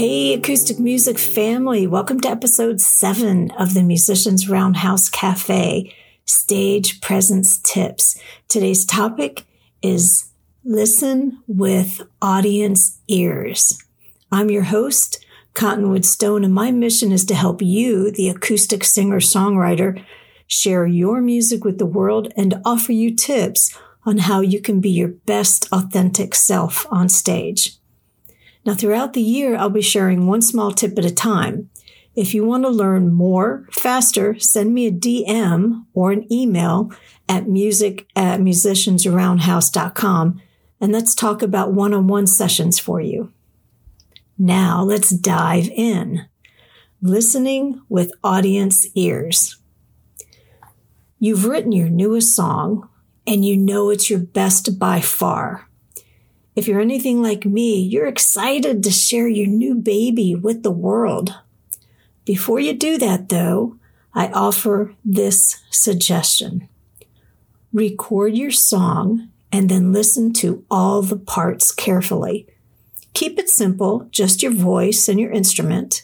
Hey, acoustic music family, welcome to episode seven of the Musicians Roundhouse Cafe Stage Presence Tips. Today's topic is listen with audience ears. I'm your host, Cottonwood Stone, and my mission is to help you, the acoustic singer songwriter, share your music with the world and offer you tips on how you can be your best authentic self on stage. Now, throughout the year, I'll be sharing one small tip at a time. If you want to learn more faster, send me a DM or an email at music at musiciansroundhouse.com and let's talk about one on one sessions for you. Now let's dive in. Listening with audience ears. You've written your newest song and you know it's your best by far. If you're anything like me, you're excited to share your new baby with the world. Before you do that, though, I offer this suggestion. Record your song and then listen to all the parts carefully. Keep it simple, just your voice and your instrument.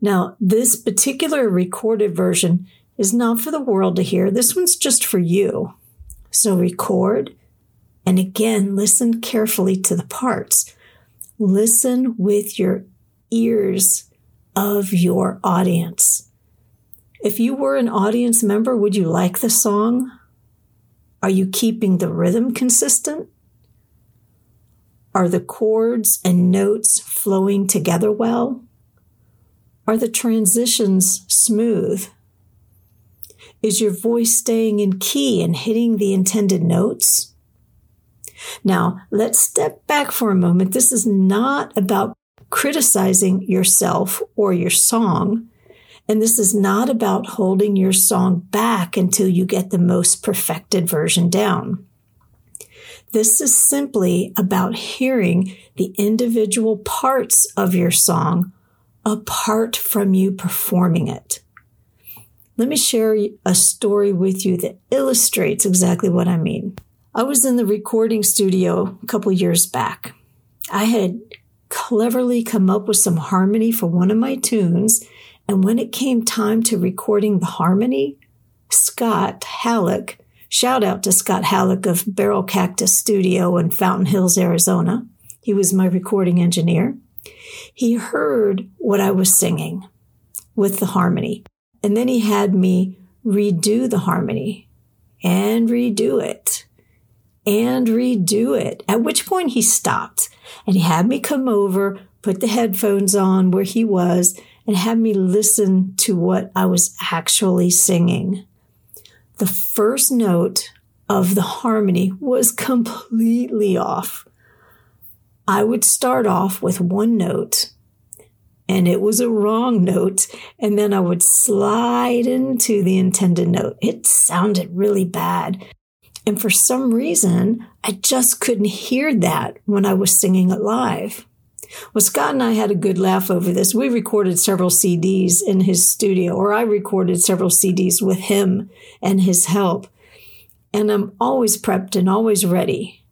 Now, this particular recorded version is not for the world to hear. This one's just for you. So record and again, listen carefully to the parts. Listen with your ears of your audience. If you were an audience member, would you like the song? Are you keeping the rhythm consistent? Are the chords and notes flowing together well? Are the transitions smooth? Is your voice staying in key and hitting the intended notes? Now, let's step back for a moment. This is not about criticizing yourself or your song. And this is not about holding your song back until you get the most perfected version down. This is simply about hearing the individual parts of your song apart from you performing it. Let me share a story with you that illustrates exactly what I mean. I was in the recording studio a couple years back. I had cleverly come up with some harmony for one of my tunes. And when it came time to recording the harmony, Scott Halleck, shout out to Scott Halleck of Barrel Cactus Studio in Fountain Hills, Arizona. He was my recording engineer. He heard what I was singing with the harmony. And then he had me redo the harmony and redo it and redo it. At which point he stopped and he had me come over, put the headphones on where he was, and had me listen to what I was actually singing. The first note of the harmony was completely off. I would start off with one note and it was a wrong note. And then I would slide into the intended note. It sounded really bad. And for some reason, I just couldn't hear that when I was singing it live. Well, Scott and I had a good laugh over this. We recorded several CDs in his studio, or I recorded several CDs with him and his help. And I'm always prepped and always ready.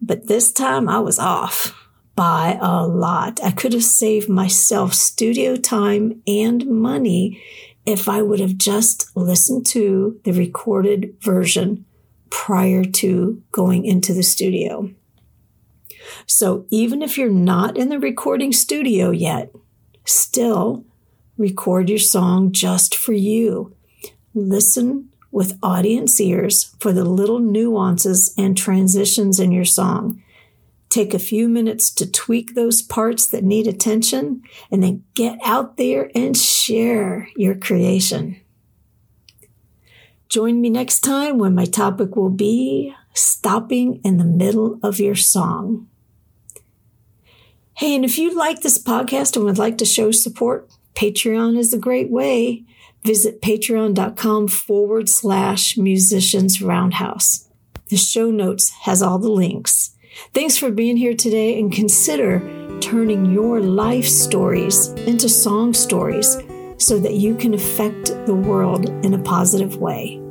But this time I was off by a lot. I could have saved myself studio time and money if I would have just listened to the recorded version prior to going into the studio. So even if you're not in the recording studio yet, still record your song just for you. Listen with audience ears for the little nuances and transitions in your song. Take a few minutes to tweak those parts that need attention and then get out there and share your creation. Join me next time when my topic will be stopping in the middle of your song. Hey, and if you like this podcast and would like to show support, Patreon is a great way. Visit patreon.com forward slash musicians roundhouse. The show notes has all the links. Thanks for being here today and consider turning your life stories into song stories so that you can affect the world in a positive way.